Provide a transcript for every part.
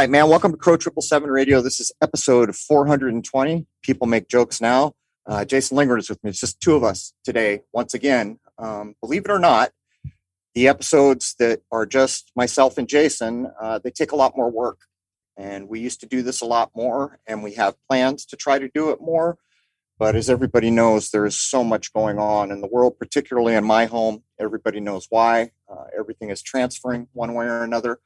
right, man. Welcome to Crow Triple Seven Radio. This is episode 420. People make jokes now. Uh, Jason Lingard is with me. It's just two of us today. Once again, um, believe it or not, the episodes that are just myself and Jason, uh, they take a lot more work. And we used to do this a lot more, and we have plans to try to do it more. But as everybody knows, there is so much going on in the world, particularly in my home. Everybody knows why. Uh, everything is transferring one way or another.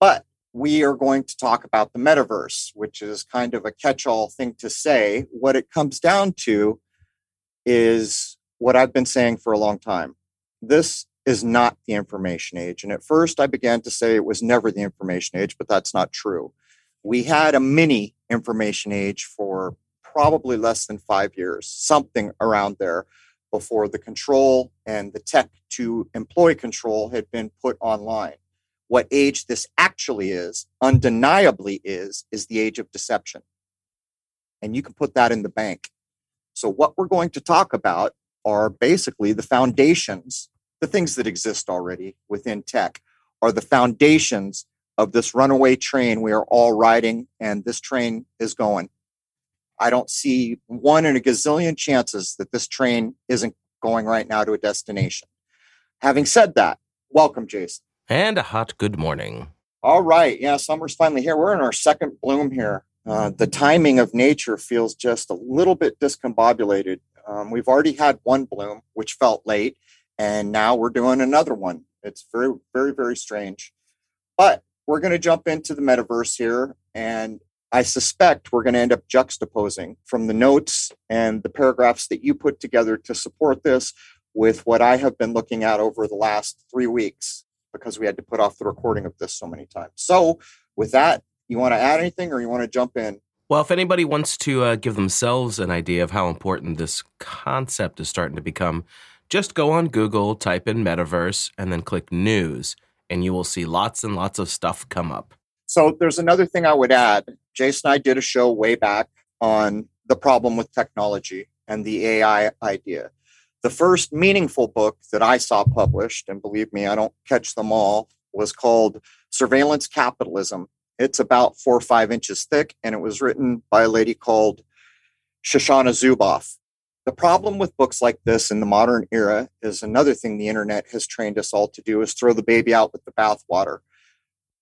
But we are going to talk about the metaverse, which is kind of a catch all thing to say. What it comes down to is what I've been saying for a long time. This is not the information age. And at first, I began to say it was never the information age, but that's not true. We had a mini information age for probably less than five years, something around there, before the control and the tech to employ control had been put online. What age this actually is, undeniably is, is the age of deception. And you can put that in the bank. So, what we're going to talk about are basically the foundations, the things that exist already within tech, are the foundations of this runaway train we are all riding, and this train is going. I don't see one in a gazillion chances that this train isn't going right now to a destination. Having said that, welcome, Jason. And a hot good morning. All right. Yeah, summer's finally here. We're in our second bloom here. Uh, the timing of nature feels just a little bit discombobulated. Um, we've already had one bloom, which felt late, and now we're doing another one. It's very, very, very strange. But we're going to jump into the metaverse here. And I suspect we're going to end up juxtaposing from the notes and the paragraphs that you put together to support this with what I have been looking at over the last three weeks because we had to put off the recording of this so many times. So, with that, you want to add anything or you want to jump in? Well, if anybody wants to uh, give themselves an idea of how important this concept is starting to become, just go on Google, type in metaverse, and then click news, and you will see lots and lots of stuff come up. So, there's another thing I would add. Jason and I did a show way back on the problem with technology and the AI idea. The first meaningful book that I saw published, and believe me, I don't catch them all, was called Surveillance Capitalism. It's about four or five inches thick, and it was written by a lady called Shoshana Zuboff. The problem with books like this in the modern era is another thing the internet has trained us all to do is throw the baby out with the bathwater.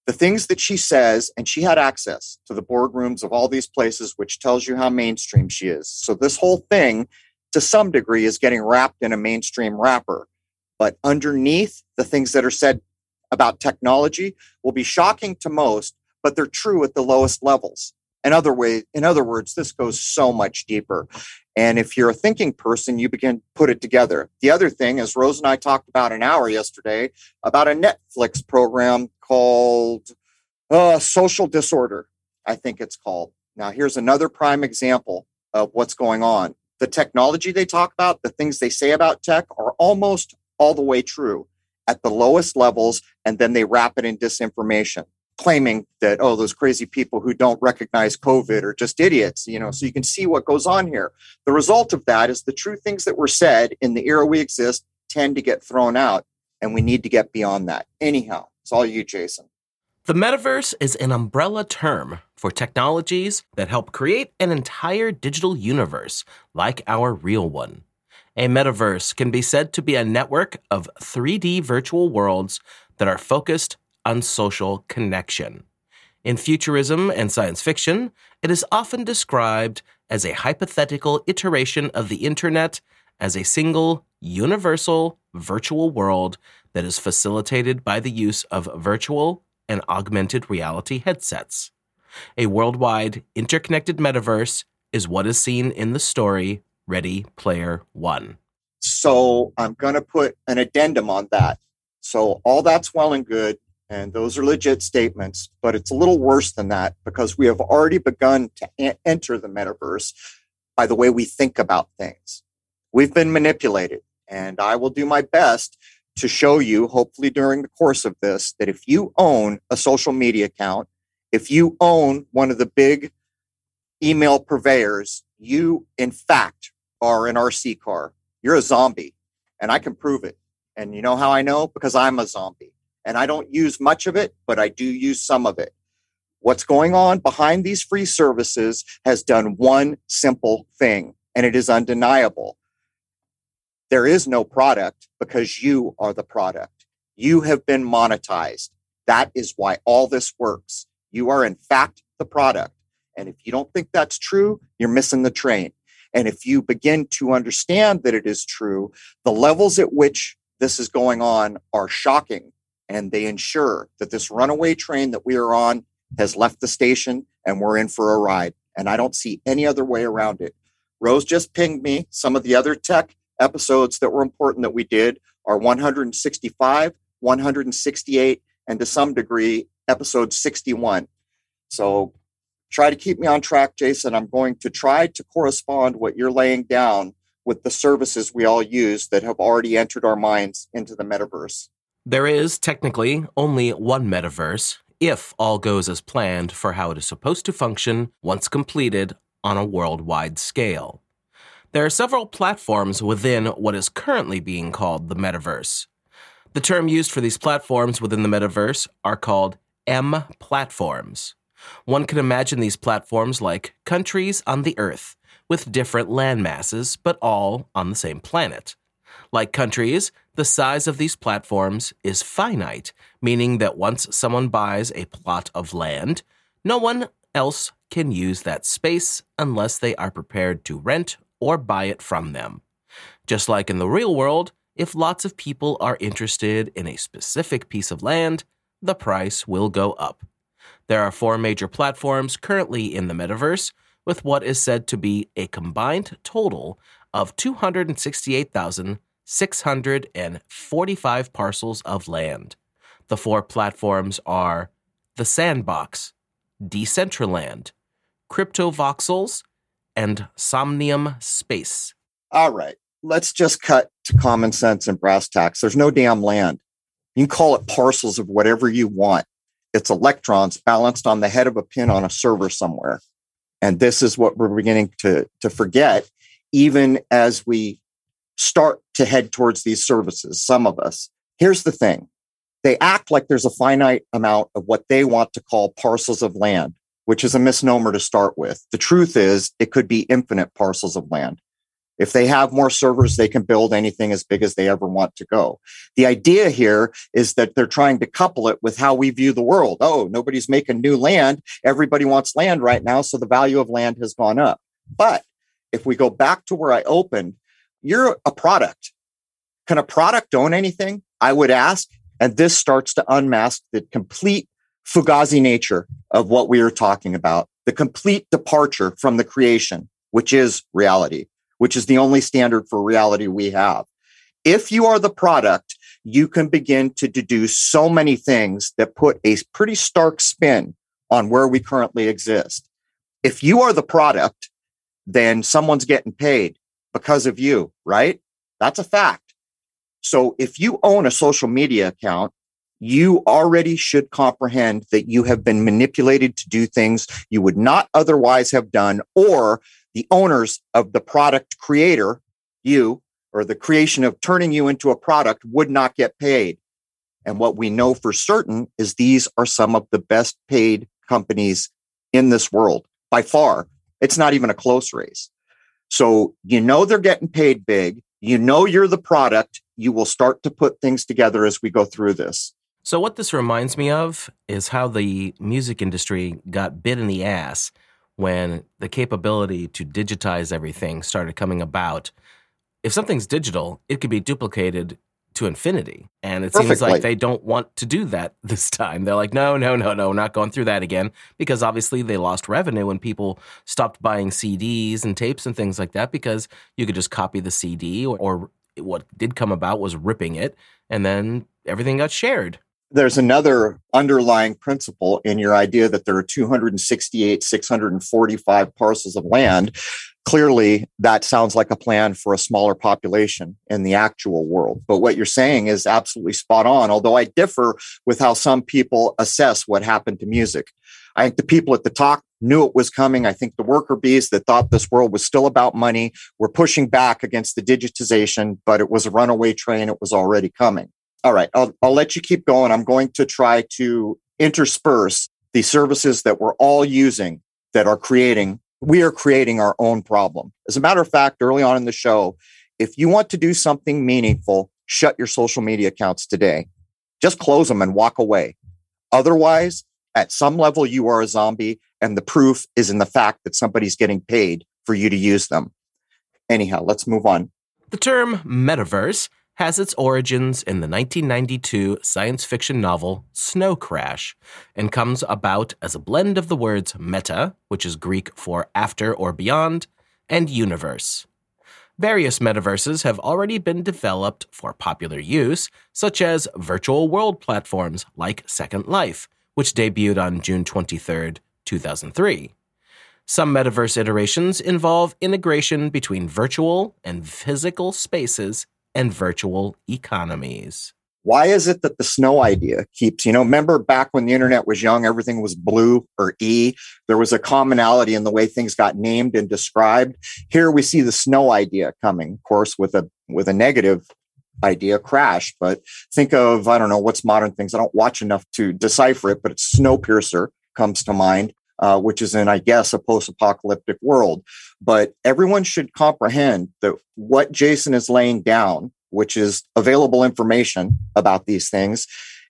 The things that she says, and she had access to the boardrooms of all these places, which tells you how mainstream she is. So, this whole thing to some degree is getting wrapped in a mainstream wrapper. But underneath the things that are said about technology will be shocking to most, but they're true at the lowest levels. In other way, in other words, this goes so much deeper. And if you're a thinking person, you begin to put it together. The other thing, as Rose and I talked about an hour yesterday, about a Netflix program called uh, Social Disorder, I think it's called. Now, here's another prime example of what's going on the technology they talk about, the things they say about tech are almost all the way true at the lowest levels. And then they wrap it in disinformation, claiming that, oh, those crazy people who don't recognize COVID are just idiots, you know, so you can see what goes on here. The result of that is the true things that were said in the era we exist tend to get thrown out. And we need to get beyond that. Anyhow, it's all you, Jason. The metaverse is an umbrella term for technologies that help create an entire digital universe like our real one. A metaverse can be said to be a network of 3D virtual worlds that are focused on social connection. In futurism and science fiction, it is often described as a hypothetical iteration of the internet as a single, universal virtual world that is facilitated by the use of virtual and augmented reality headsets. A worldwide, interconnected metaverse is what is seen in the story Ready Player One. So I'm going to put an addendum on that. So all that's well and good, and those are legit statements, but it's a little worse than that because we have already begun to a- enter the metaverse by the way we think about things. We've been manipulated, and I will do my best to show you, hopefully during the course of this, that if you own a social media account, if you own one of the big email purveyors, you in fact are an RC car. You're a zombie, and I can prove it. And you know how I know? Because I'm a zombie. And I don't use much of it, but I do use some of it. What's going on behind these free services has done one simple thing, and it is undeniable. There is no product because you are the product. You have been monetized. That is why all this works. You are, in fact, the product. And if you don't think that's true, you're missing the train. And if you begin to understand that it is true, the levels at which this is going on are shocking. And they ensure that this runaway train that we are on has left the station and we're in for a ride. And I don't see any other way around it. Rose just pinged me some of the other tech episodes that were important that we did are 165, 168, and to some degree, episode 61. So try to keep me on track, Jason. I'm going to try to correspond what you're laying down with the services we all use that have already entered our minds into the metaverse. There is technically only one metaverse if all goes as planned for how it is supposed to function once completed on a worldwide scale. There are several platforms within what is currently being called the metaverse. The term used for these platforms within the metaverse are called M platforms. One can imagine these platforms like countries on the Earth, with different land masses, but all on the same planet. Like countries, the size of these platforms is finite, meaning that once someone buys a plot of land, no one else can use that space unless they are prepared to rent or buy it from them. Just like in the real world, if lots of people are interested in a specific piece of land, the price will go up. There are four major platforms currently in the metaverse, with what is said to be a combined total of 268,645 parcels of land. The four platforms are The Sandbox, Decentraland, Crypto Voxels, and Somnium Space. All right, let's just cut to common sense and brass tacks. There's no damn land. You can call it parcels of whatever you want. It's electrons balanced on the head of a pin on a server somewhere. And this is what we're beginning to, to forget, even as we start to head towards these services, some of us. Here's the thing they act like there's a finite amount of what they want to call parcels of land which is a misnomer to start with. The truth is, it could be infinite parcels of land. If they have more servers, they can build anything as big as they ever want to go. The idea here is that they're trying to couple it with how we view the world. Oh, nobody's making new land. Everybody wants land right now. So the value of land has gone up. But if we go back to where I opened, you're a product. Can a product own anything? I would ask. And this starts to unmask the complete fugazi nature of what we are talking about, the complete departure from the creation, which is reality, which is the only standard for reality we have. If you are the product, you can begin to deduce so many things that put a pretty stark spin on where we currently exist. If you are the product, then someone's getting paid because of you, right? That's a fact. So if you own a social media account you already should comprehend that you have been manipulated to do things you would not otherwise have done, or the owners of the product creator, you, or the creation of turning you into a product would not get paid. And what we know for certain is these are some of the best paid companies in this world by far. It's not even a close race. So you know they're getting paid big. You know you're the product. You will start to put things together as we go through this. So, what this reminds me of is how the music industry got bit in the ass when the capability to digitize everything started coming about. If something's digital, it could be duplicated to infinity. And it Perfectly. seems like they don't want to do that this time. They're like, no, no, no, no, not going through that again. Because obviously they lost revenue when people stopped buying CDs and tapes and things like that because you could just copy the CD or, or what did come about was ripping it and then everything got shared there's another underlying principle in your idea that there are 268, 645 parcels of land. Clearly, that sounds like a plan for a smaller population in the actual world. But what you're saying is absolutely spot on, although I differ with how some people assess what happened to music. I think the people at the top knew it was coming. I think the worker bees that thought this world was still about money were pushing back against the digitization, but it was a runaway train. It was already coming. All right, I'll, I'll let you keep going. I'm going to try to intersperse the services that we're all using that are creating, we are creating our own problem. As a matter of fact, early on in the show, if you want to do something meaningful, shut your social media accounts today. Just close them and walk away. Otherwise, at some level, you are a zombie, and the proof is in the fact that somebody's getting paid for you to use them. Anyhow, let's move on. The term metaverse has its origins in the 1992 science fiction novel Snow Crash and comes about as a blend of the words meta, which is Greek for after or beyond, and universe. Various metaverses have already been developed for popular use, such as virtual world platforms like Second Life, which debuted on June 23, 2003. Some metaverse iterations involve integration between virtual and physical spaces and virtual economies. Why is it that the snow idea keeps, you know, remember back when the internet was young, everything was blue or E? There was a commonality in the way things got named and described. Here we see the snow idea coming, of course, with a with a negative idea crash. But think of, I don't know, what's modern things. I don't watch enough to decipher it, but it's Snowpiercer comes to mind. Uh, which is in, I guess, a post-apocalyptic world. But everyone should comprehend that what Jason is laying down, which is available information about these things,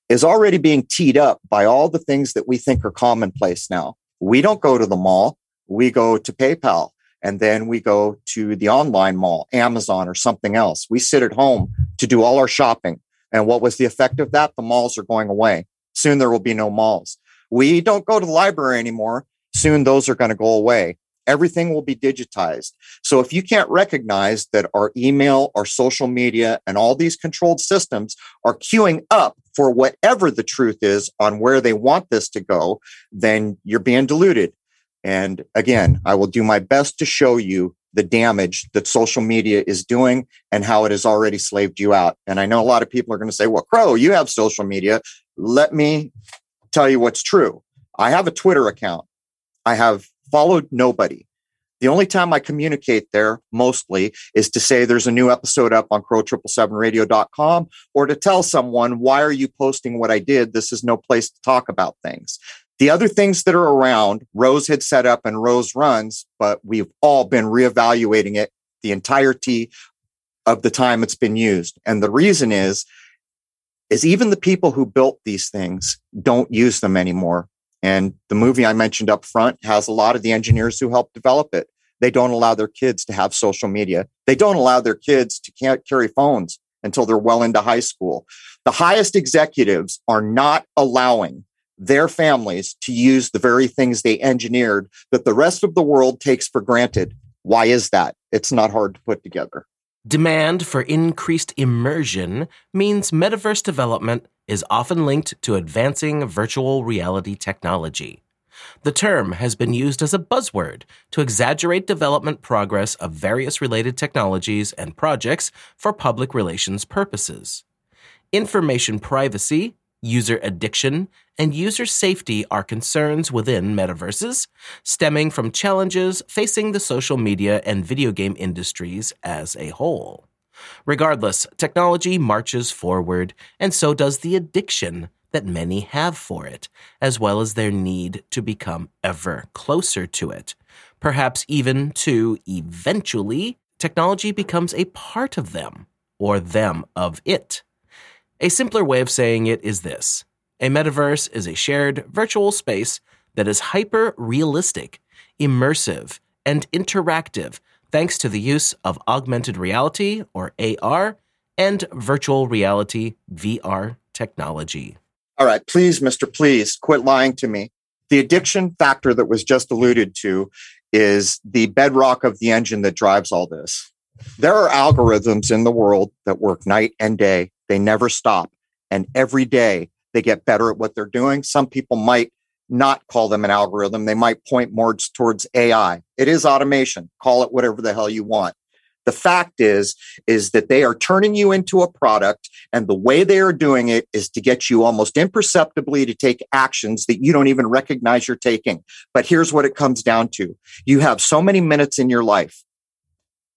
is already being teed up by all the things that we think are commonplace now. We don't go to the mall. We go to PayPal and then we go to the online mall, Amazon or something else. We sit at home to do all our shopping. And what was the effect of that? The malls are going away. Soon there will be no malls. We don't go to the library anymore. Soon those are going to go away. Everything will be digitized. So if you can't recognize that our email, our social media, and all these controlled systems are queuing up for whatever the truth is on where they want this to go, then you're being deluded. And again, I will do my best to show you the damage that social media is doing and how it has already slaved you out. And I know a lot of people are going to say, well, Crow, you have social media. Let me tell you what's true. I have a Twitter account. I have followed nobody. The only time I communicate there mostly is to say there's a new episode up on crow777radio.com or to tell someone, why are you posting what I did? This is no place to talk about things. The other things that are around, Rose had set up and Rose runs, but we've all been reevaluating it the entirety of the time it's been used. And the reason is is even the people who built these things don't use them anymore. And the movie I mentioned up front has a lot of the engineers who helped develop it. They don't allow their kids to have social media. They don't allow their kids to carry phones until they're well into high school. The highest executives are not allowing their families to use the very things they engineered that the rest of the world takes for granted. Why is that? It's not hard to put together. Demand for increased immersion means metaverse development is often linked to advancing virtual reality technology. The term has been used as a buzzword to exaggerate development progress of various related technologies and projects for public relations purposes. Information privacy, user addiction, and user safety are concerns within metaverses, stemming from challenges facing the social media and video game industries as a whole. Regardless, technology marches forward, and so does the addiction that many have for it, as well as their need to become ever closer to it. Perhaps even to eventually, technology becomes a part of them, or them of it. A simpler way of saying it is this a metaverse is a shared virtual space that is hyper realistic, immersive, and interactive thanks to the use of augmented reality or AR and virtual reality VR technology. All right, please, Mr. Please, quit lying to me. The addiction factor that was just alluded to is the bedrock of the engine that drives all this. There are algorithms in the world that work night and day they never stop. And every day they get better at what they're doing. Some people might not call them an algorithm. They might point more towards AI. It is automation. Call it whatever the hell you want. The fact is, is that they are turning you into a product and the way they are doing it is to get you almost imperceptibly to take actions that you don't even recognize you're taking. But here's what it comes down to. You have so many minutes in your life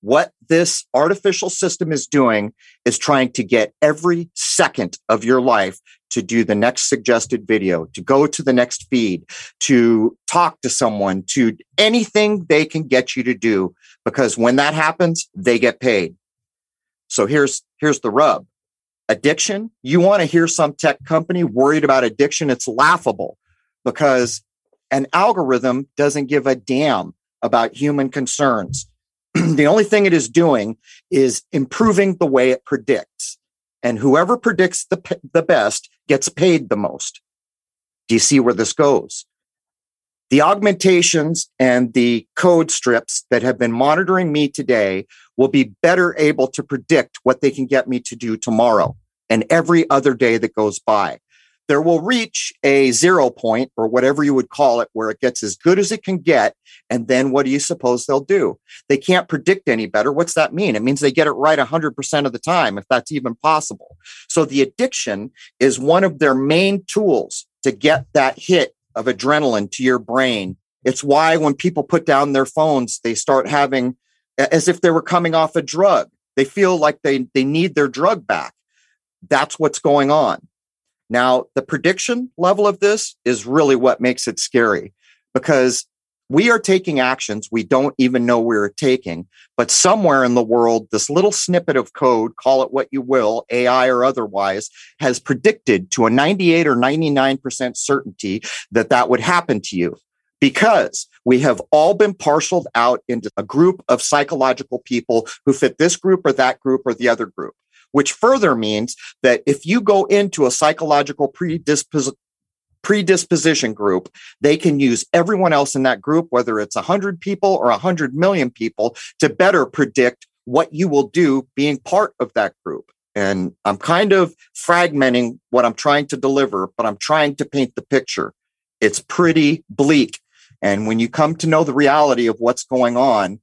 What this artificial system is doing is trying to get every second of your life to do the next suggested video, to go to the next feed, to talk to someone, to anything they can get you to do. Because when that happens, they get paid. So here's, here's the rub. Addiction. You want to hear some tech company worried about addiction? It's laughable because an algorithm doesn't give a damn about human concerns. the only thing it is doing is improving the way it predicts. And whoever predicts the, the best gets paid the most. Do you see where this goes? The augmentations and the code strips that have been monitoring me today will be better able to predict what they can get me to do tomorrow and every other day that goes by there will reach a zero point or whatever you would call it, where it gets as good as it can get. And then what do you suppose they'll do? They can't predict any better. What's that mean? It means they get it right 100% of the time, if that's even possible. So the addiction is one of their main tools to get that hit of adrenaline to your brain. It's why when people put down their phones, they start having as if they were coming off a drug. They feel like they, they need their drug back. That's what's going on. Now, the prediction level of this is really what makes it scary because we are taking actions we don't even know we're taking. But somewhere in the world, this little snippet of code, call it what you will, AI or otherwise, has predicted to a 98 or 99% certainty that that would happen to you because we have all been parceled out into a group of psychological people who fit this group or that group or the other group which further means that if you go into a psychological predispos- predisposition group, they can use everyone else in that group, whether it's 100 people or 100 million people, to better predict what you will do being part of that group. And I'm kind of fragmenting what I'm trying to deliver, but I'm trying to paint the picture. It's pretty bleak. And when you come to know the reality of what's going on,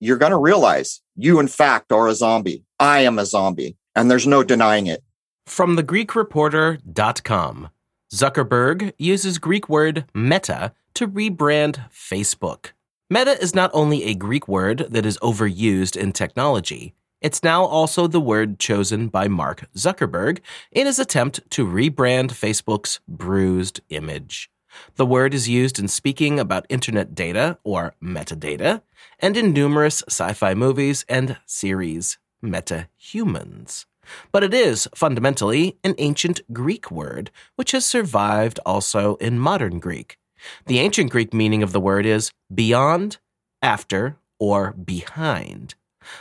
you're going to realize you, in fact, are a zombie. I am a zombie and there's no denying it. From thegreekreporter.com, Zuckerberg uses Greek word meta to rebrand Facebook. Meta is not only a Greek word that is overused in technology, it's now also the word chosen by Mark Zuckerberg in his attempt to rebrand Facebook's bruised image. The word is used in speaking about internet data, or metadata, and in numerous sci fi movies and series, metahumans but it is fundamentally an ancient Greek word, which has survived also in modern Greek. The ancient Greek meaning of the word is beyond, after, or behind.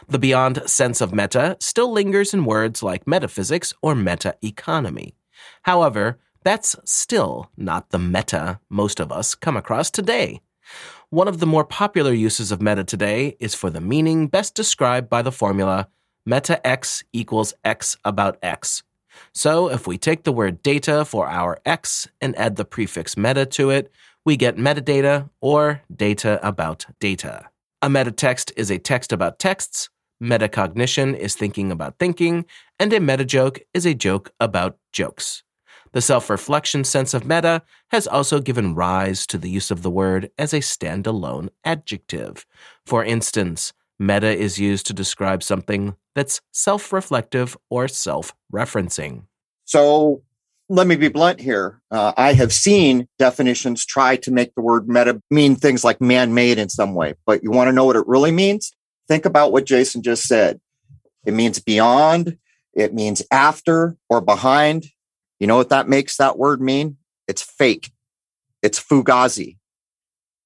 The beyond sense of meta still lingers in words like metaphysics or meta economy. However, that's still not the meta most of us come across today. One of the more popular uses of meta today is for the meaning best described by the formula meta x equals x about x. So if we take the word data for our x and add the prefix meta to it, we get metadata or data about data. A metatext is a text about texts, metacognition is thinking about thinking, and a meta joke is a joke about jokes. The self reflection sense of meta has also given rise to the use of the word as a standalone adjective. For instance, Meta is used to describe something that's self reflective or self referencing. So let me be blunt here. Uh, I have seen definitions try to make the word meta mean things like man made in some way, but you want to know what it really means? Think about what Jason just said. It means beyond, it means after or behind. You know what that makes that word mean? It's fake, it's fugazi.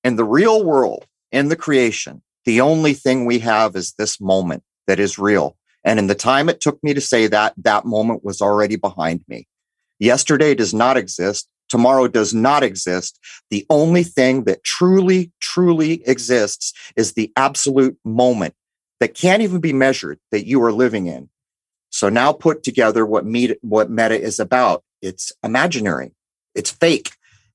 In the real world, in the creation, the only thing we have is this moment that is real. And in the time it took me to say that, that moment was already behind me. Yesterday does not exist. Tomorrow does not exist. The only thing that truly, truly exists is the absolute moment that can't even be measured that you are living in. So now put together what, meta, what meta is about. It's imaginary. It's fake.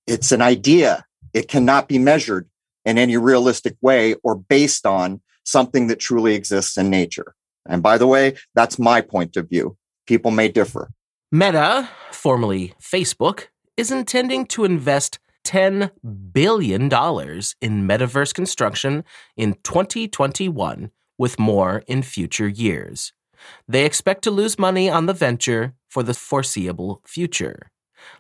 It's an idea. It cannot be measured in any realistic way or based on something that truly exists in nature. And by the way, that's my point of view. People may differ. Meta, formerly Facebook, is intending to invest $10 billion in metaverse construction in 2021 with more in future years. They expect to lose money on the venture for the foreseeable future.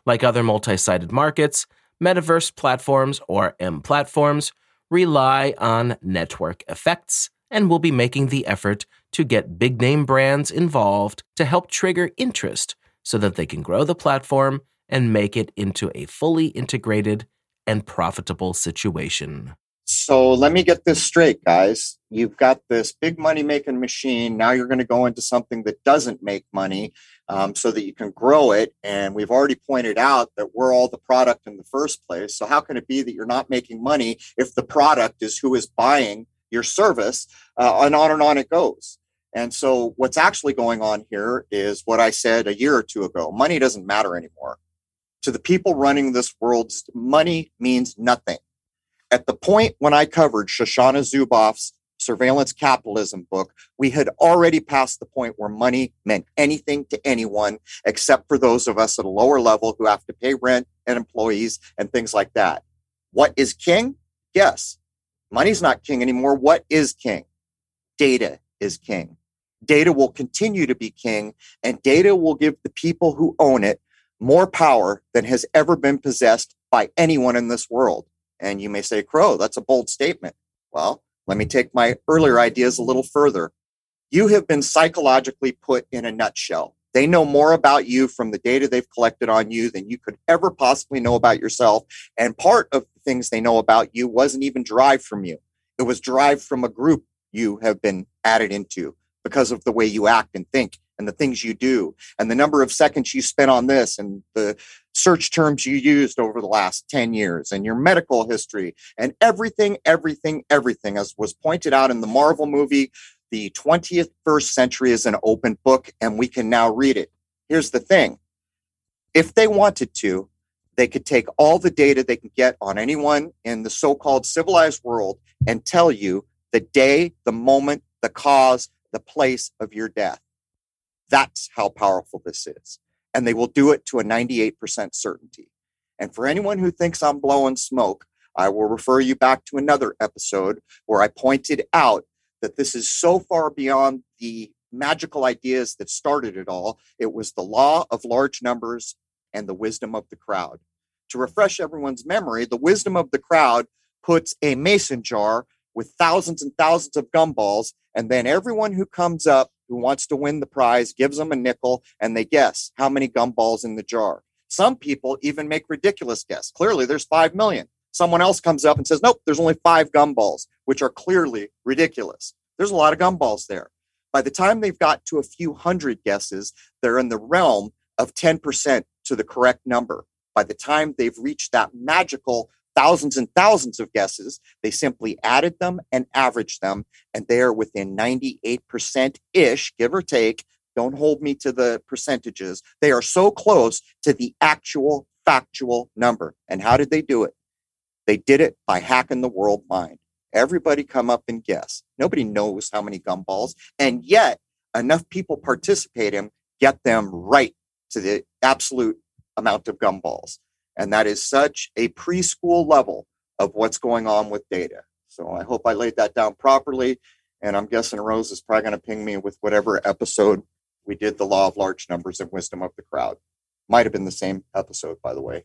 Like other multi sided markets, metaverse platforms, or M platforms, rely on network effects and will be making the effort to get big name brands involved to help trigger interest so that they can grow the platform and make it into a fully integrated and profitable situation. So let me get this straight, guys. You've got this big money making machine. Now you're going to go into something that doesn't make money um, so that you can grow it. And we've already pointed out that we're all the product in the first place. So how can it be that you're not making money if the product is who is buying your service? Uh, and on and on it goes. And so what's actually going on here is what I said a year or two ago money doesn't matter anymore. To the people running this world, money means nothing at the point when I covered Shoshana Zuboff's surveillance capitalism book, we had already passed the point where money meant anything to anyone except for those of us at a lower level who have to pay rent and employees and things like that. What is king? Yes. Money's not king anymore. What is king? Data is king. Data will continue to be king, and data will give the people who own it more power than has ever been possessed by anyone in this world. And you may say, Crow, that's a bold statement. Well, let me take my earlier ideas a little further. You have been psychologically put in a nutshell. They know more about you from the data they've collected on you than you could ever possibly know about yourself. And part of the things they know about you wasn't even derived from you, it was derived from a group you have been added into because of the way you act and think and the things you do and the number of seconds you spent on this and the search terms you used over the last 10 years and your medical history and everything, everything, everything. As was pointed out in the Marvel movie, the 21st century is an open book and we can now read it. Here's the thing if they wanted to, they could take all the data they can get on anyone in the so called civilized world and tell you the day, the moment, the cause, the place of your death. That's how powerful this is and they will do it to a 98% certainty. And for anyone who thinks I'm blowing smoke, I will refer you back to another episode where I pointed out that this is so far beyond the magical ideas that started it all. It was the law of large numbers and the wisdom of the crowd. To refresh everyone's memory, the wisdom of the crowd puts a mason jar with thousands and thousands of gumballs, and then everyone who comes up who wants to win the prize gives them a nickel and they guess how many gumballs in the jar. Some people even make ridiculous guess. Clearly, there's 5 million. Someone else comes up and says, nope, there's only five gumballs, which are clearly ridiculous. There's a lot of gumballs there. By the time they've got to a few hundred guesses, they're in the realm of 10% to the correct number. By the time they've reached that magical thousands and thousands of guesses. They simply added them and averaged them, and they are within 98% ish, give or take. Don't hold me to the percentages. They are so close to the actual factual number. And how did they do it? They did it by hacking the world mind. Everybody come up and guess. Nobody knows how many gumballs, and yet enough people participate in get them right to the absolute amount of gumballs. And that is such a preschool level of what's going on with data. So I hope I laid that down properly. And I'm guessing Rose is probably going to ping me with whatever episode we did the law of large numbers and wisdom of the crowd. Might have been the same episode, by the way.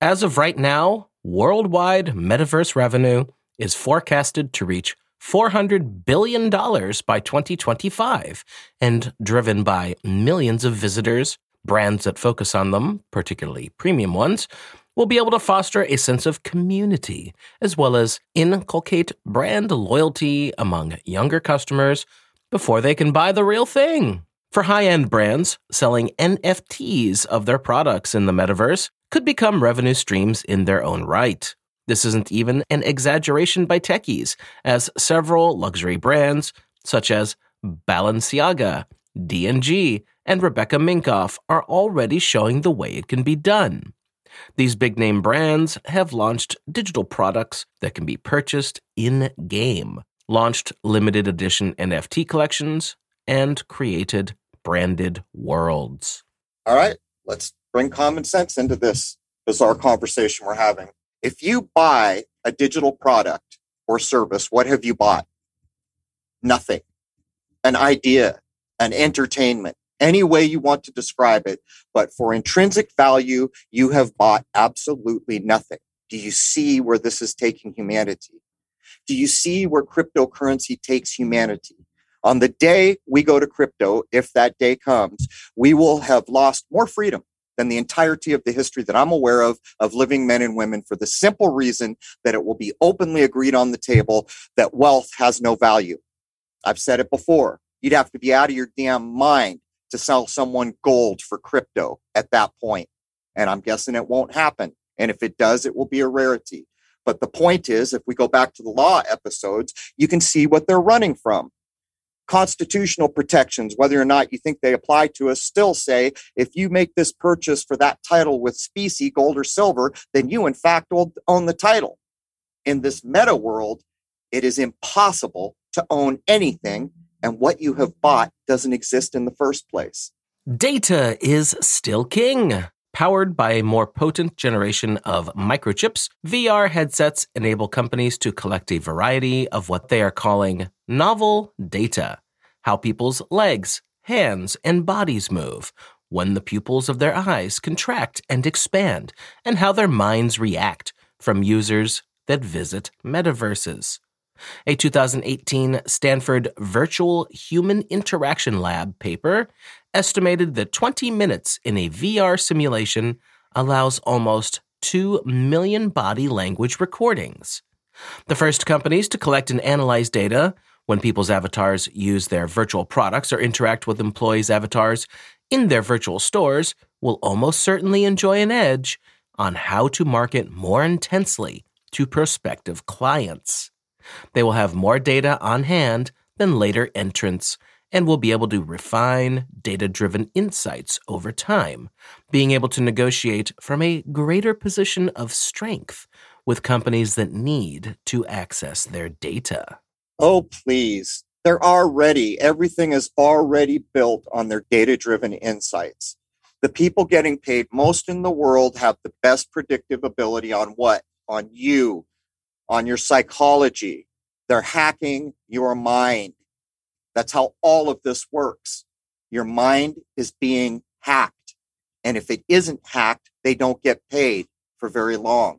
As of right now, worldwide metaverse revenue is forecasted to reach $400 billion by 2025 and driven by millions of visitors Brands that focus on them, particularly premium ones, will be able to foster a sense of community, as well as inculcate brand loyalty among younger customers before they can buy the real thing. For high end brands, selling NFTs of their products in the metaverse could become revenue streams in their own right. This isn't even an exaggeration by techies, as several luxury brands, such as Balenciaga, D&G, and Rebecca Minkoff are already showing the way it can be done. These big name brands have launched digital products that can be purchased in game, launched limited edition NFT collections, and created branded worlds. All right, let's bring common sense into this bizarre conversation we're having. If you buy a digital product or service, what have you bought? Nothing. an idea, an entertainment, any way you want to describe it. But for intrinsic value, you have bought absolutely nothing. Do you see where this is taking humanity? Do you see where cryptocurrency takes humanity? On the day we go to crypto, if that day comes, we will have lost more freedom than the entirety of the history that I'm aware of of living men and women for the simple reason that it will be openly agreed on the table that wealth has no value. I've said it before. You'd have to be out of your damn mind to sell someone gold for crypto at that point. And I'm guessing it won't happen. And if it does, it will be a rarity. But the point is, if we go back to the law episodes, you can see what they're running from constitutional protections, whether or not you think they apply to us, still say if you make this purchase for that title with specie, gold or silver, then you in fact will own the title. In this meta world, it is impossible to own anything, and what you have bought doesn't exist in the first place. Data is still king. Powered by a more potent generation of microchips, VR headsets enable companies to collect a variety of what they are calling novel data. How people's legs, hands, and bodies move, when the pupils of their eyes contract and expand, and how their minds react from users that visit metaverses. A 2018 Stanford Virtual Human Interaction Lab paper estimated that 20 minutes in a VR simulation allows almost 2 million body language recordings. The first companies to collect and analyze data when people's avatars use their virtual products or interact with employees' avatars in their virtual stores will almost certainly enjoy an edge on how to market more intensely to prospective clients. They will have more data on hand than later entrants and will be able to refine data driven insights over time, being able to negotiate from a greater position of strength with companies that need to access their data. Oh, please. They're already, everything is already built on their data driven insights. The people getting paid most in the world have the best predictive ability on what? On you, on your psychology. They're hacking your mind. That's how all of this works. Your mind is being hacked. And if it isn't hacked, they don't get paid for very long.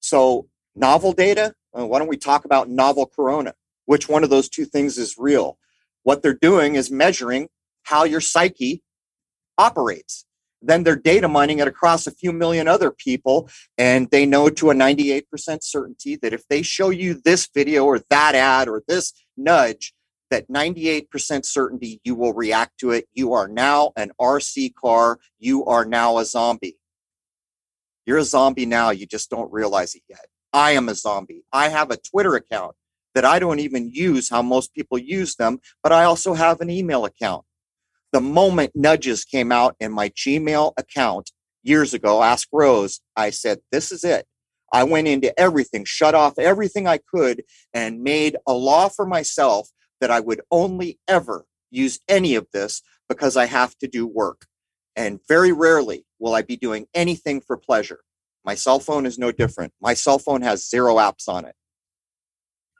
So, novel data, why don't we talk about novel corona? Which one of those two things is real? What they're doing is measuring how your psyche operates. Then they're data mining it across a few million other people, and they know to a 98% certainty that if they show you this video or that ad or this nudge, that 98% certainty you will react to it. You are now an RC car. You are now a zombie. You're a zombie now. You just don't realize it yet. I am a zombie. I have a Twitter account that I don't even use how most people use them, but I also have an email account. The moment nudges came out in my Gmail account years ago, Ask Rose, I said, This is it. I went into everything, shut off everything I could, and made a law for myself that I would only ever use any of this because I have to do work. And very rarely will I be doing anything for pleasure. My cell phone is no different. My cell phone has zero apps on it.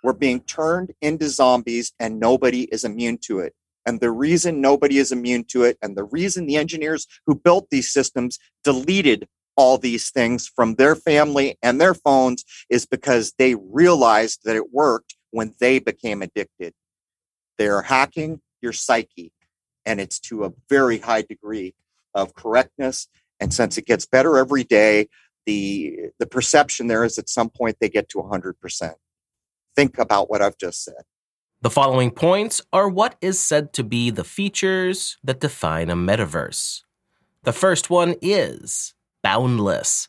We're being turned into zombies and nobody is immune to it. And the reason nobody is immune to it, and the reason the engineers who built these systems deleted all these things from their family and their phones, is because they realized that it worked when they became addicted. They are hacking your psyche, and it's to a very high degree of correctness. And since it gets better every day, the the perception there is at some point they get to 100%. Think about what I've just said. The following points are what is said to be the features that define a metaverse. The first one is boundless.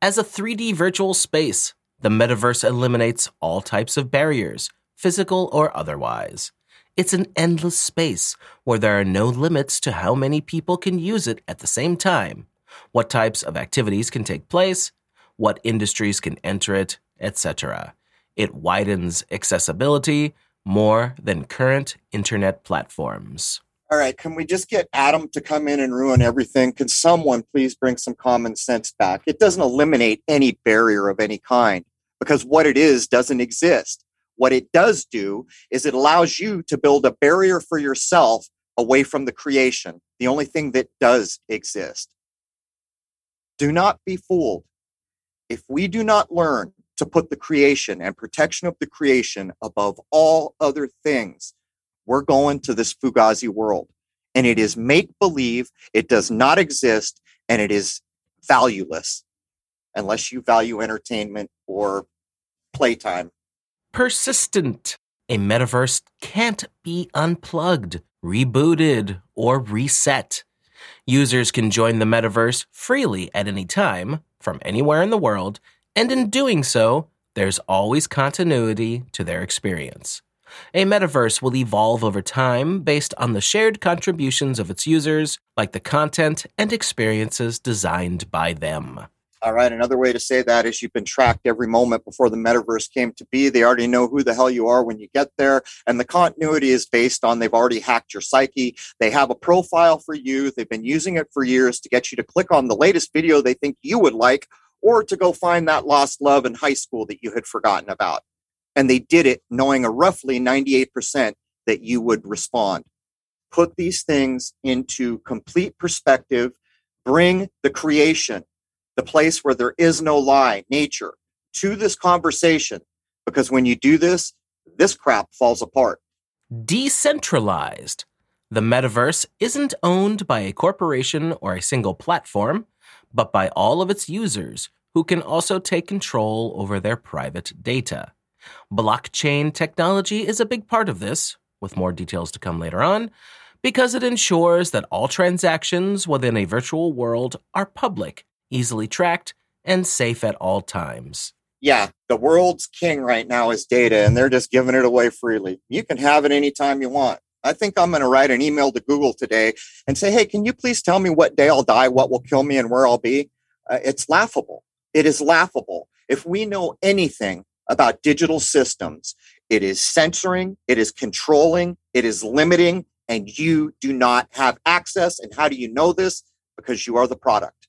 As a 3D virtual space, the metaverse eliminates all types of barriers, physical or otherwise. It's an endless space where there are no limits to how many people can use it at the same time, what types of activities can take place, what industries can enter it, etc. It widens accessibility more than current internet platforms. All right, can we just get Adam to come in and ruin everything? Can someone please bring some common sense back? It doesn't eliminate any barrier of any kind because what it is doesn't exist what it does do is it allows you to build a barrier for yourself away from the creation, the only thing that does exist. Do not be fooled. If we do not learn to put the creation and protection of the creation above all other things, we're going to this Fugazi world. And it is make believe, it does not exist, and it is valueless unless you value entertainment or playtime. Persistent. A metaverse can't be unplugged, rebooted, or reset. Users can join the metaverse freely at any time, from anywhere in the world, and in doing so, there's always continuity to their experience. A metaverse will evolve over time based on the shared contributions of its users, like the content and experiences designed by them. All right. Another way to say that is you've been tracked every moment before the metaverse came to be. They already know who the hell you are when you get there. And the continuity is based on they've already hacked your psyche. They have a profile for you. They've been using it for years to get you to click on the latest video they think you would like or to go find that lost love in high school that you had forgotten about. And they did it knowing a roughly 98% that you would respond. Put these things into complete perspective, bring the creation the place where there is no lie, nature, to this conversation. Because when you do this, this crap falls apart. Decentralized. The metaverse isn't owned by a corporation or a single platform, but by all of its users who can also take control over their private data. Blockchain technology is a big part of this, with more details to come later on, because it ensures that all transactions within a virtual world are public easily tracked, and safe at all times. Yeah, the world's king right now is data, and they're just giving it away freely. You can have it anytime you want. I think I'm going to write an email to Google today and say, hey, can you please tell me what day I'll die, what will kill me, and where I'll be? Uh, it's laughable. It is laughable. If we know anything about digital systems, it is censoring, it is controlling, it is limiting, and you do not have access. And how do you know this? Because you are the product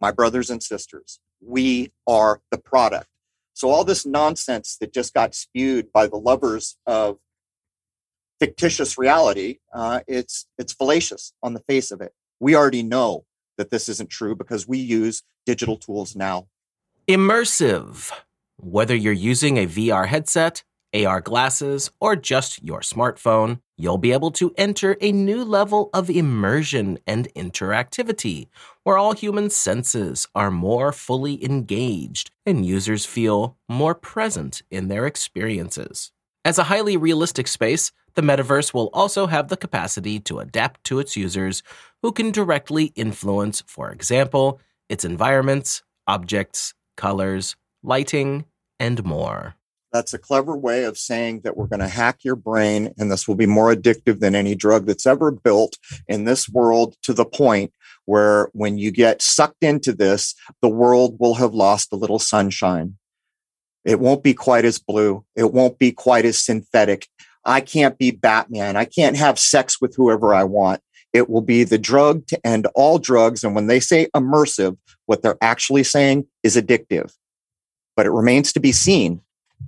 my brothers and sisters. We are the product. So all this nonsense that just got spewed by the lovers of fictitious reality, uh, it's it's fallacious on the face of it. We already know that this isn't true because we use digital tools now. Immersive. Whether you're using a VR headset, AR glasses, or just your smartphone, you'll be able to enter a new level of immersion and interactivity, where all human senses are more fully engaged and users feel more present in their experiences. As a highly realistic space, the metaverse will also have the capacity to adapt to its users who can directly influence, for example, its environments, objects, colors, lighting, and more. That's a clever way of saying that we're going to hack your brain, and this will be more addictive than any drug that's ever built in this world to the point where when you get sucked into this, the world will have lost a little sunshine. It won't be quite as blue. It won't be quite as synthetic. I can't be Batman. I can't have sex with whoever I want. It will be the drug to end all drugs. And when they say immersive, what they're actually saying is addictive. But it remains to be seen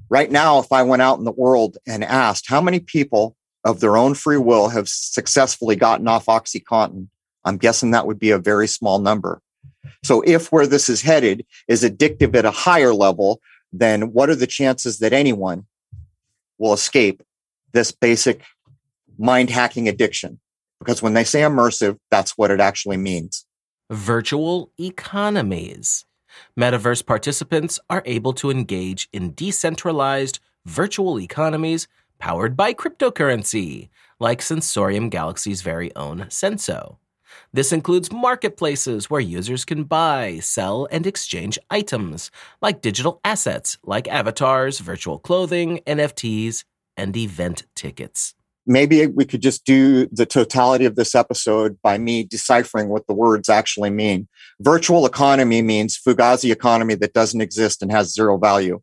Right now, if I went out in the world and asked how many people of their own free will have successfully gotten off Oxycontin, I'm guessing that would be a very small number. So, if where this is headed is addictive at a higher level, then what are the chances that anyone will escape this basic mind hacking addiction? Because when they say immersive, that's what it actually means. Virtual economies. Metaverse participants are able to engage in decentralized virtual economies powered by cryptocurrency, like Sensorium Galaxy's very own Senso. This includes marketplaces where users can buy, sell, and exchange items, like digital assets like avatars, virtual clothing, NFTs, and event tickets maybe we could just do the totality of this episode by me deciphering what the words actually mean. Virtual economy means Fugazi economy that doesn't exist and has zero value.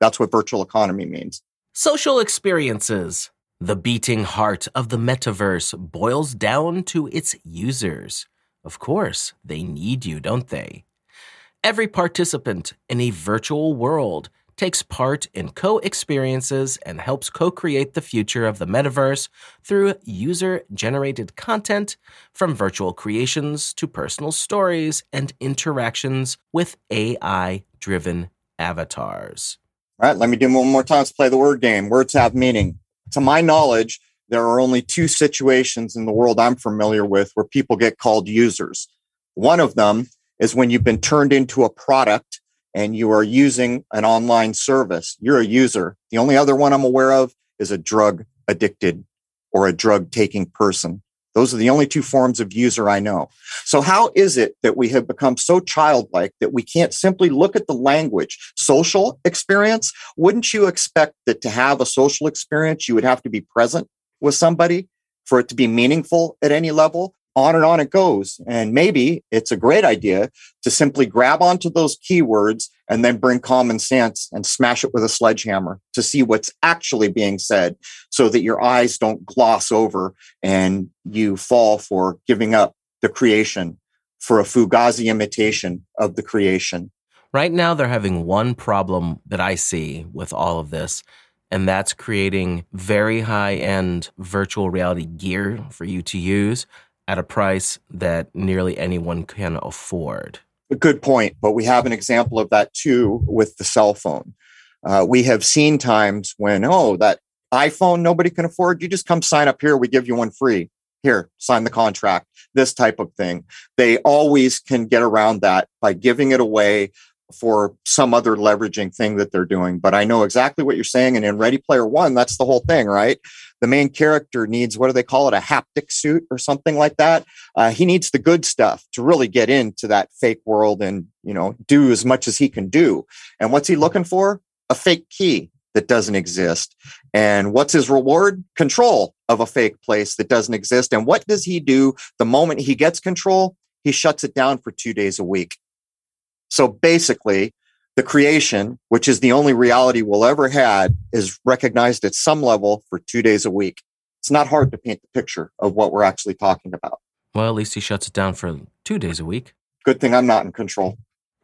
That's what virtual economy means. Social experiences. The beating heart of the metaverse boils down to its users. Of course, they need you, don't they? Every participant in a virtual world takes part in co experiences and helps co create the future of the metaverse through user generated content, from virtual creations to personal stories and interactions with AI driven avatars. All right, let me do one more time. Let's play the word game. Words have meaning. To my knowledge, there are only two situations in the world I'm familiar with where people get called users. One of them is when you've been turned into a product and you are using an online service, you're a user. The only other one I'm aware of is a drug addicted or a drug taking person. Those are the only two forms of user I know. So, how is it that we have become so childlike that we can't simply look at the language? Social experience? Wouldn't you expect that to have a social experience, you would have to be present with somebody for it to be meaningful at any level? On and on it goes. And maybe it's a great idea to simply grab onto those keywords and then bring common sense and smash it with a sledgehammer to see what's actually being said so that your eyes don't gloss over and you fall for giving up the creation for a Fugazi imitation of the creation. Right now, they're having one problem that I see with all of this, and that's creating very high end virtual reality gear for you to use at a price that nearly anyone can afford. A good point, but we have an example of that too with the cell phone. Uh, we have seen times when, oh, that iPhone nobody can afford, you just come sign up here, we give you one free. Here, sign the contract, this type of thing. They always can get around that by giving it away for some other leveraging thing that they're doing. But I know exactly what you're saying. And in Ready Player One, that's the whole thing, right? The main character needs what do they call it? A haptic suit or something like that. Uh, he needs the good stuff to really get into that fake world and, you know, do as much as he can do. And what's he looking for? A fake key that doesn't exist. And what's his reward? Control of a fake place that doesn't exist. And what does he do the moment he gets control? He shuts it down for two days a week so basically, the creation, which is the only reality we'll ever had, is recognized at some level for two days a week. It's not hard to paint the picture of what we're actually talking about. Well, at least he shuts it down for two days a week. Good thing I'm not in control.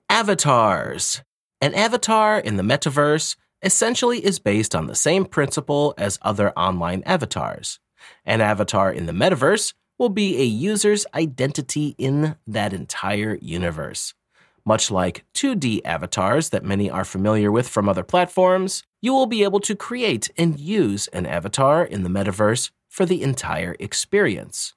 Avatars. An avatar in the metaverse essentially is based on the same principle as other online avatars. An avatar in the metaverse will be a user's identity in that entire universe. Much like 2D avatars that many are familiar with from other platforms, you will be able to create and use an avatar in the metaverse for the entire experience.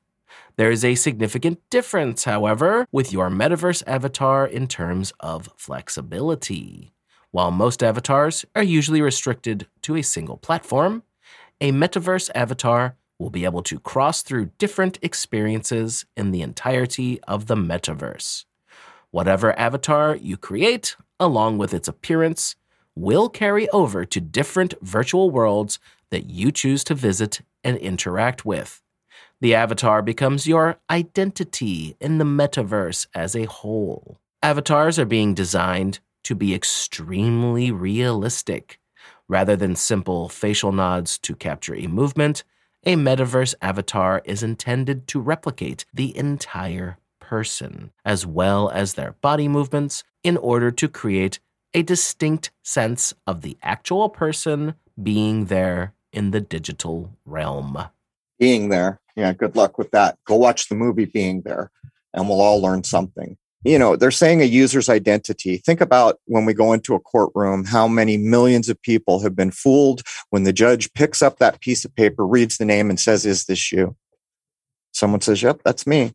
There is a significant difference, however, with your metaverse avatar in terms of flexibility. While most avatars are usually restricted to a single platform, a metaverse avatar will be able to cross through different experiences in the entirety of the metaverse. Whatever avatar you create, along with its appearance, will carry over to different virtual worlds that you choose to visit and interact with. The avatar becomes your identity in the metaverse as a whole. Avatars are being designed to be extremely realistic. Rather than simple facial nods to capture a movement, a metaverse avatar is intended to replicate the entire person, as well as their body movements, in order to create a distinct sense of the actual person being there in the digital realm. Being there. Yeah, good luck with that. Go watch the movie Being There, and we'll all learn something. You know, they're saying a user's identity. Think about when we go into a courtroom, how many millions of people have been fooled when the judge picks up that piece of paper, reads the name, and says, Is this you? Someone says, Yep, that's me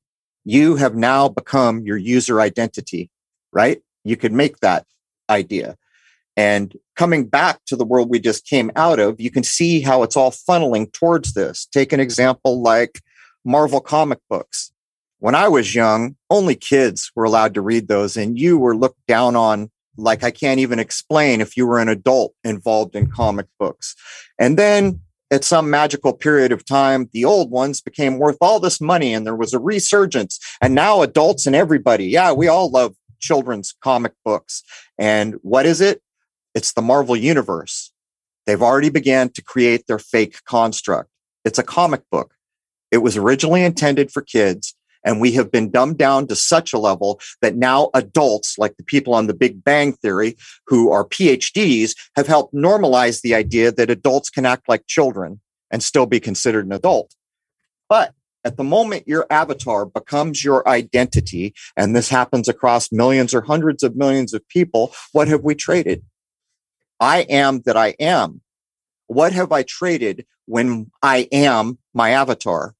you have now become your user identity, right? You could make that idea. And coming back to the world we just came out of, you can see how it's all funneling towards this. Take an example like Marvel comic books. When I was young, only kids were allowed to read those, and you were looked down on like I can't even explain if you were an adult involved in comic books. And then at some magical period of time, the old ones became worth all this money and there was a resurgence. And now adults and everybody, yeah, we all love children's comic books. And what is it? It's the Marvel Universe. They've already began to create their fake construct. It's a comic book. It was originally intended for kids. And we have been dumbed down to such a level that now adults, like the people on the Big Bang Theory, who are PhDs, have helped normalize the idea that adults can act like children and still be considered an adult. But at the moment your avatar becomes your identity, and this happens across millions or hundreds of millions of people, what have we traded? I am that I am. What have I traded when I am my avatar?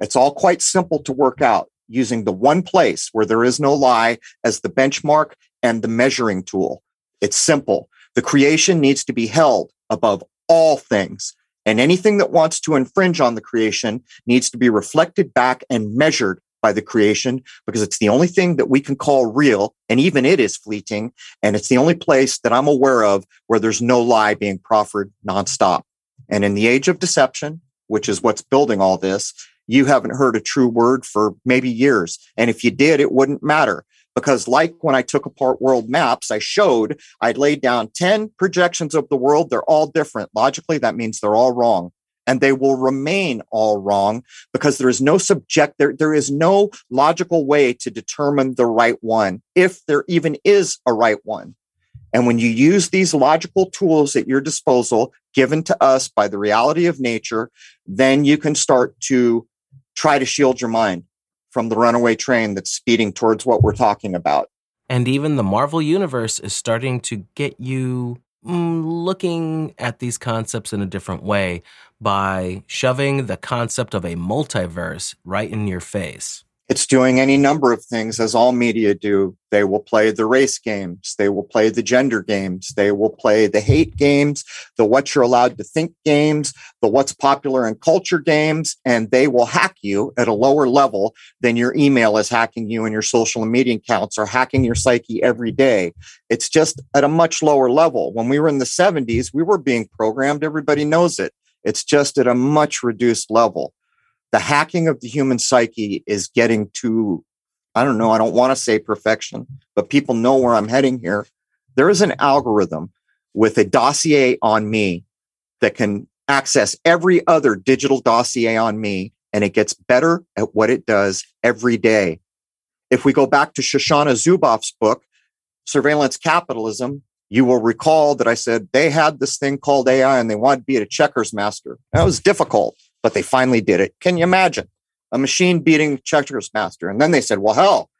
It's all quite simple to work out using the one place where there is no lie as the benchmark and the measuring tool. It's simple. The creation needs to be held above all things. And anything that wants to infringe on the creation needs to be reflected back and measured by the creation because it's the only thing that we can call real. And even it is fleeting. And it's the only place that I'm aware of where there's no lie being proffered nonstop. And in the age of deception, which is what's building all this, you haven't heard a true word for maybe years. And if you did, it wouldn't matter. Because, like when I took apart world maps, I showed I'd laid down 10 projections of the world. They're all different. Logically, that means they're all wrong. And they will remain all wrong because there is no subject, there, there is no logical way to determine the right one, if there even is a right one. And when you use these logical tools at your disposal, given to us by the reality of nature, then you can start to try to shield your mind from the runaway train that's speeding towards what we're talking about. And even the Marvel Universe is starting to get you mm, looking at these concepts in a different way by shoving the concept of a multiverse right in your face. It's doing any number of things as all media do. They will play the race games. They will play the gender games. They will play the hate games, the what you're allowed to think games, the what's popular in culture games, and they will hack you at a lower level than your email is hacking you and your social media accounts are hacking your psyche every day. It's just at a much lower level. When we were in the 70s, we were being programmed. Everybody knows it. It's just at a much reduced level the hacking of the human psyche is getting to, I don't know, I don't want to say perfection, but people know where I'm heading here. There is an algorithm with a dossier on me that can access every other digital dossier on me, and it gets better at what it does every day. If we go back to Shoshana Zuboff's book, Surveillance Capitalism, you will recall that I said they had this thing called AI and they wanted to be a checkers master. That was difficult but they finally did it. Can you imagine a machine beating checkers master? And then they said, well, hell,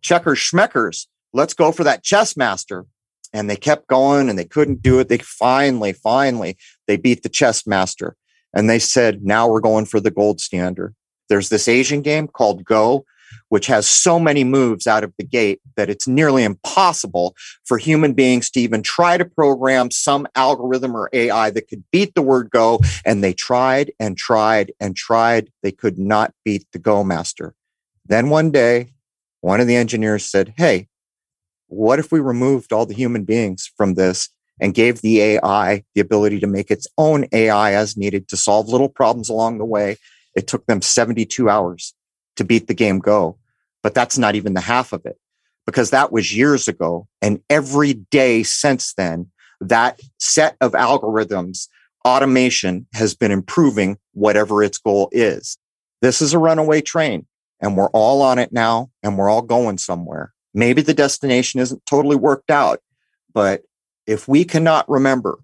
checkers schmeckers, let's go for that chess master. And they kept going and they couldn't do it. They finally, finally, they beat the chess master. And they said, now we're going for the gold standard. There's this Asian game called Go which has so many moves out of the gate that it's nearly impossible for human beings to even try to program some algorithm or AI that could beat the word go. And they tried and tried and tried. They could not beat the Go master. Then one day, one of the engineers said, Hey, what if we removed all the human beings from this and gave the AI the ability to make its own AI as needed to solve little problems along the way? It took them 72 hours to beat the game Go. But that's not even the half of it because that was years ago. And every day since then, that set of algorithms, automation has been improving whatever its goal is. This is a runaway train and we're all on it now and we're all going somewhere. Maybe the destination isn't totally worked out, but if we cannot remember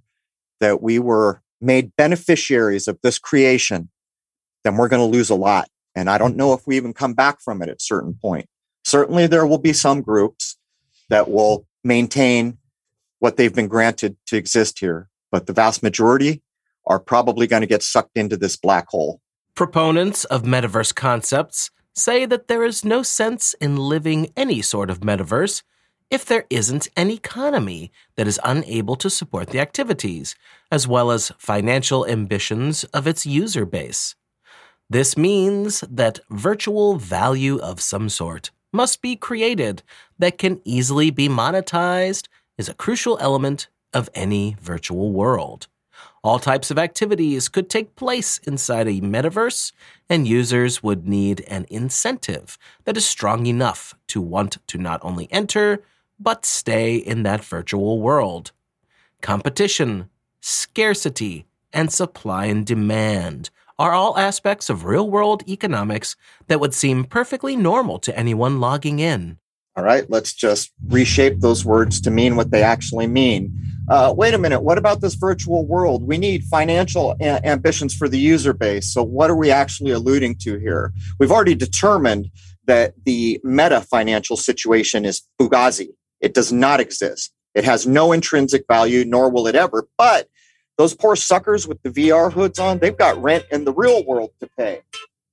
that we were made beneficiaries of this creation, then we're going to lose a lot. And I don't know if we even come back from it at certain point. Certainly there will be some groups that will maintain what they've been granted to exist here, but the vast majority are probably going to get sucked into this black hole. Proponents of metaverse concepts say that there is no sense in living any sort of metaverse if there isn't an economy that is unable to support the activities, as well as financial ambitions of its user base. This means that virtual value of some sort must be created that can easily be monetized is a crucial element of any virtual world. All types of activities could take place inside a metaverse, and users would need an incentive that is strong enough to want to not only enter, but stay in that virtual world. Competition, scarcity, and supply and demand are all aspects of real world economics that would seem perfectly normal to anyone logging in. All right, let's just reshape those words to mean what they actually mean. Uh, wait a minute, what about this virtual world? We need financial a- ambitions for the user base. So, what are we actually alluding to here? We've already determined that the meta financial situation is fugazi. It does not exist. It has no intrinsic value, nor will it ever. But those poor suckers with the VR hoods on, they've got rent in the real world to pay.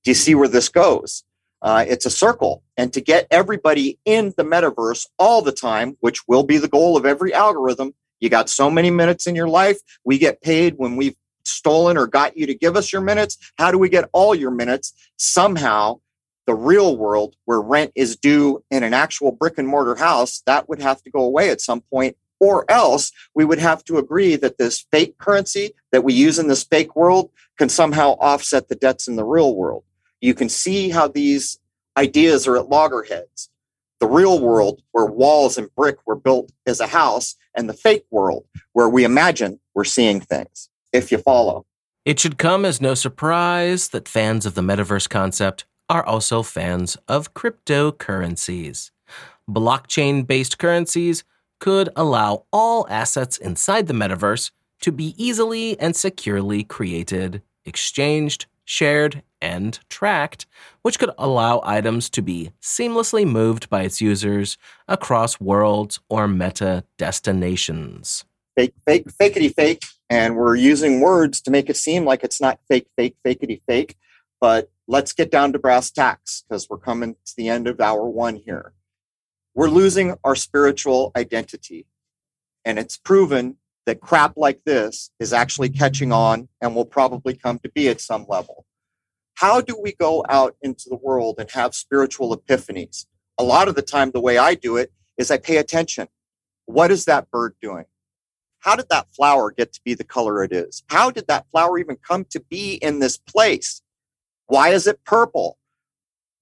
Do you see where this goes? Uh, it's a circle. And to get everybody in the metaverse all the time, which will be the goal of every algorithm, you got so many minutes in your life. We get paid when we've stolen or got you to give us your minutes. How do we get all your minutes? Somehow, the real world where rent is due in an actual brick and mortar house, that would have to go away at some point. Or else we would have to agree that this fake currency that we use in this fake world can somehow offset the debts in the real world. You can see how these ideas are at loggerheads. The real world, where walls and brick were built as a house, and the fake world, where we imagine we're seeing things, if you follow. It should come as no surprise that fans of the metaverse concept are also fans of cryptocurrencies. Blockchain based currencies could allow all assets inside the metaverse to be easily and securely created, exchanged, shared, and tracked, which could allow items to be seamlessly moved by its users across worlds or meta destinations. Fake, fake, fakeity fake. And we're using words to make it seem like it's not fake, fake, fakeity fake. But let's get down to brass tacks because we're coming to the end of hour one here. We're losing our spiritual identity. And it's proven that crap like this is actually catching on and will probably come to be at some level. How do we go out into the world and have spiritual epiphanies? A lot of the time, the way I do it is I pay attention. What is that bird doing? How did that flower get to be the color it is? How did that flower even come to be in this place? Why is it purple?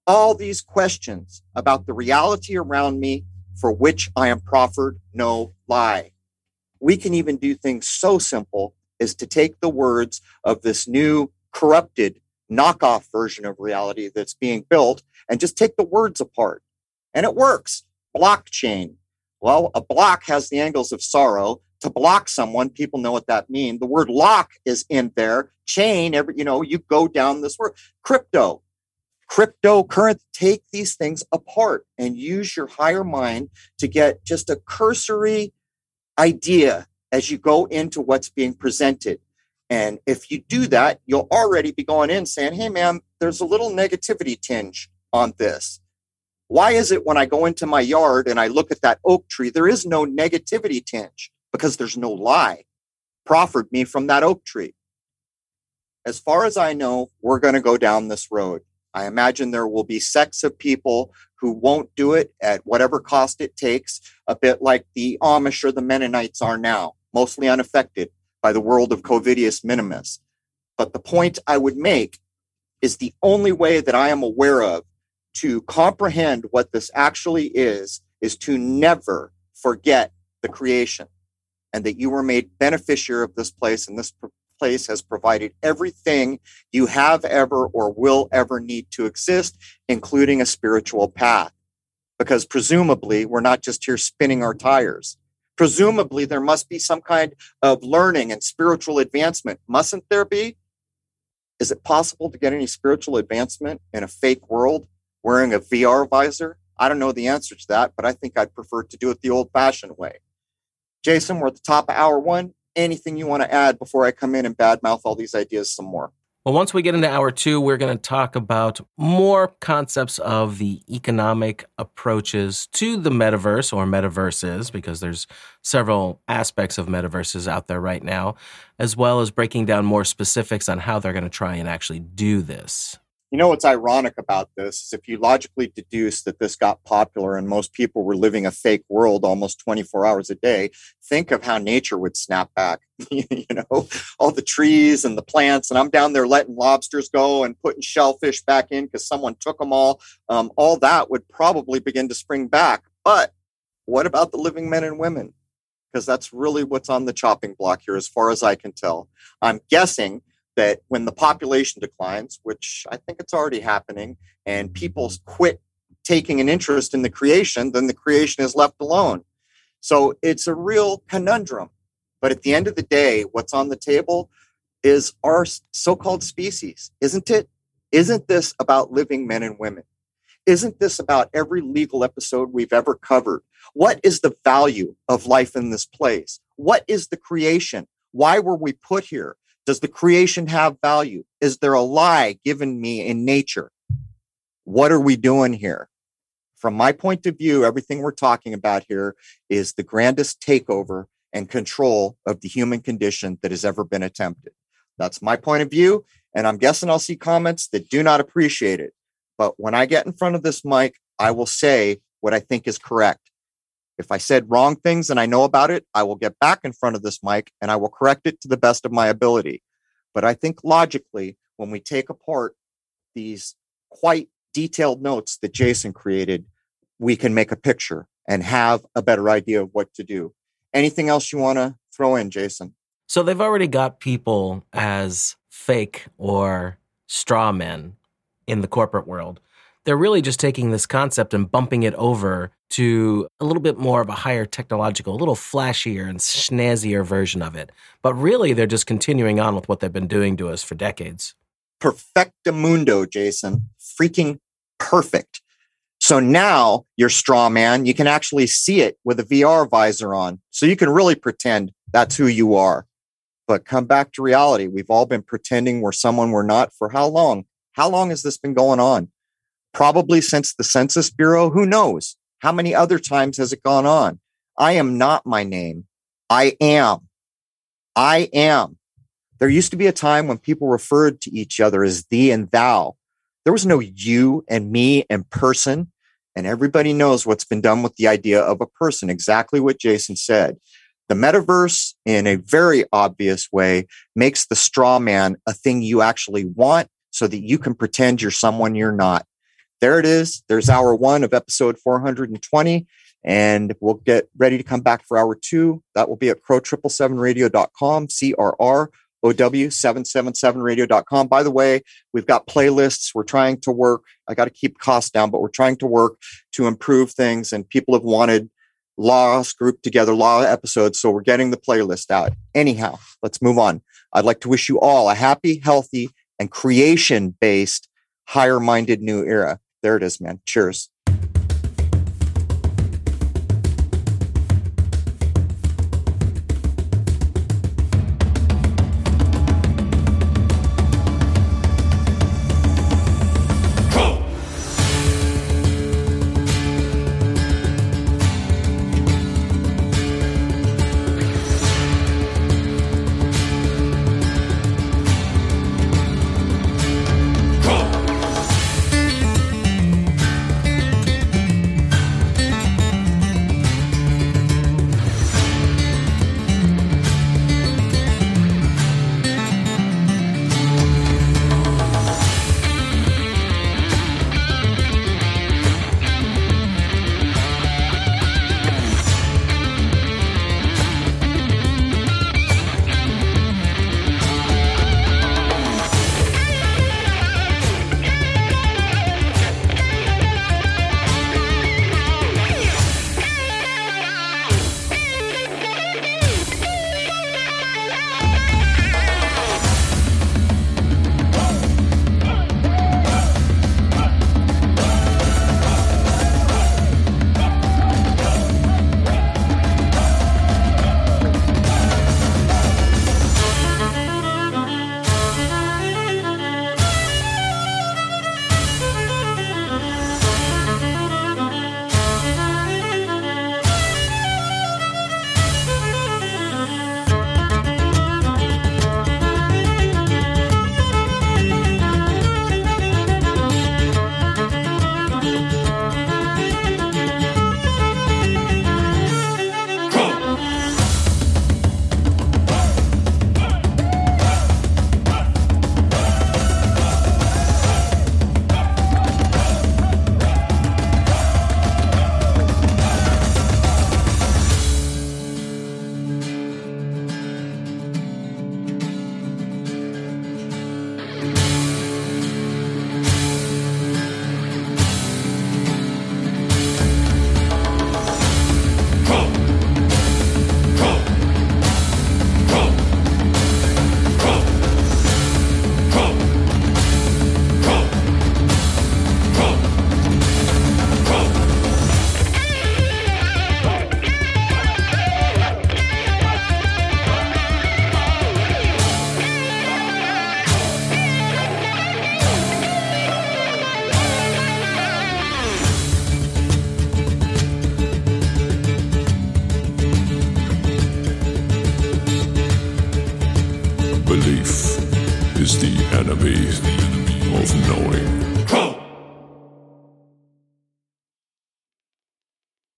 All these questions about the reality around me for which I am proffered no lie we can even do things so simple as to take the words of this new corrupted knockoff version of reality that's being built and just take the words apart. And it works. Blockchain. Well, a block has the angles of sorrow. To block someone, people know what that means. The word lock is in there. Chain, every, you know, you go down this word. Crypto, cryptocurrency, take these things apart and use your higher mind to get just a cursory idea as you go into what's being presented. And if you do that, you'll already be going in saying, hey, man, there's a little negativity tinge on this. Why is it when I go into my yard and I look at that oak tree, there is no negativity tinge because there's no lie proffered me from that oak tree? As far as I know, we're going to go down this road. I imagine there will be sects of people who won't do it at whatever cost it takes, a bit like the Amish or the Mennonites are now, mostly unaffected by the world of Covidius minimus. But the point I would make is the only way that I am aware of to comprehend what this actually is, is to never forget the creation and that you were made beneficiary of this place and this place has provided everything you have ever or will ever need to exist, including a spiritual path. Because presumably, we're not just here spinning our tires. Presumably, there must be some kind of learning and spiritual advancement. Mustn't there be? Is it possible to get any spiritual advancement in a fake world wearing a VR visor? I don't know the answer to that, but I think I'd prefer to do it the old fashioned way. Jason, we're at the top of hour one anything you want to add before I come in and badmouth all these ideas some more? Well, once we get into hour two, we're going to talk about more concepts of the economic approaches to the metaverse or metaverses, because there's several aspects of metaverses out there right now, as well as breaking down more specifics on how they're going to try and actually do this. You know what's ironic about this is if you logically deduce that this got popular and most people were living a fake world almost 24 hours a day, think of how nature would snap back. you know, all the trees and the plants, and I'm down there letting lobsters go and putting shellfish back in because someone took them all. Um, all that would probably begin to spring back. But what about the living men and women? Because that's really what's on the chopping block here, as far as I can tell. I'm guessing that when the population declines, which I think it's already happening, and people mm-hmm. quit taking an interest in the creation, then the creation is left alone. So it's a real conundrum. But at the end of the day, what's on the table is our so called species, isn't it? Isn't this about living men and women? Isn't this about every legal episode we've ever covered? What is the value of life in this place? What is the creation? Why were we put here? Does the creation have value? Is there a lie given me in nature? What are we doing here? From my point of view, everything we're talking about here is the grandest takeover and control of the human condition that has ever been attempted. That's my point of view. And I'm guessing I'll see comments that do not appreciate it. But when I get in front of this mic, I will say what I think is correct. If I said wrong things and I know about it, I will get back in front of this mic and I will correct it to the best of my ability. But I think logically, when we take apart these quite detailed notes that Jason created, we can make a picture and have a better idea of what to do. Anything else you want to throw in, Jason? So they've already got people as fake or straw men in the corporate world. They're really just taking this concept and bumping it over to a little bit more of a higher technological, a little flashier and snazzier version of it. But really, they're just continuing on with what they've been doing to us for decades. Perfectamundo, Jason. Freaking perfect. So now your straw man, you can actually see it with a VR visor on. So you can really pretend that's who you are. But come back to reality. We've all been pretending we're someone we're not for how long? How long has this been going on? Probably since the Census Bureau. Who knows? How many other times has it gone on? I am not my name. I am. I am. There used to be a time when people referred to each other as thee and thou. There was no you and me and person. And everybody knows what's been done with the idea of a person, exactly what Jason said. The metaverse, in a very obvious way, makes the straw man a thing you actually want so that you can pretend you're someone you're not. There it is. There's hour one of episode 420. And we'll get ready to come back for hour two. That will be at crow777radio.com, C R R O W 777radio.com. By the way, we've got playlists. We're trying to work. I got to keep costs down, but we're trying to work to improve things. And people have wanted laws grouped together, law episodes. So we're getting the playlist out. Anyhow, let's move on. I'd like to wish you all a happy, healthy, and creation based, higher minded new era. There it is, man. Cheers.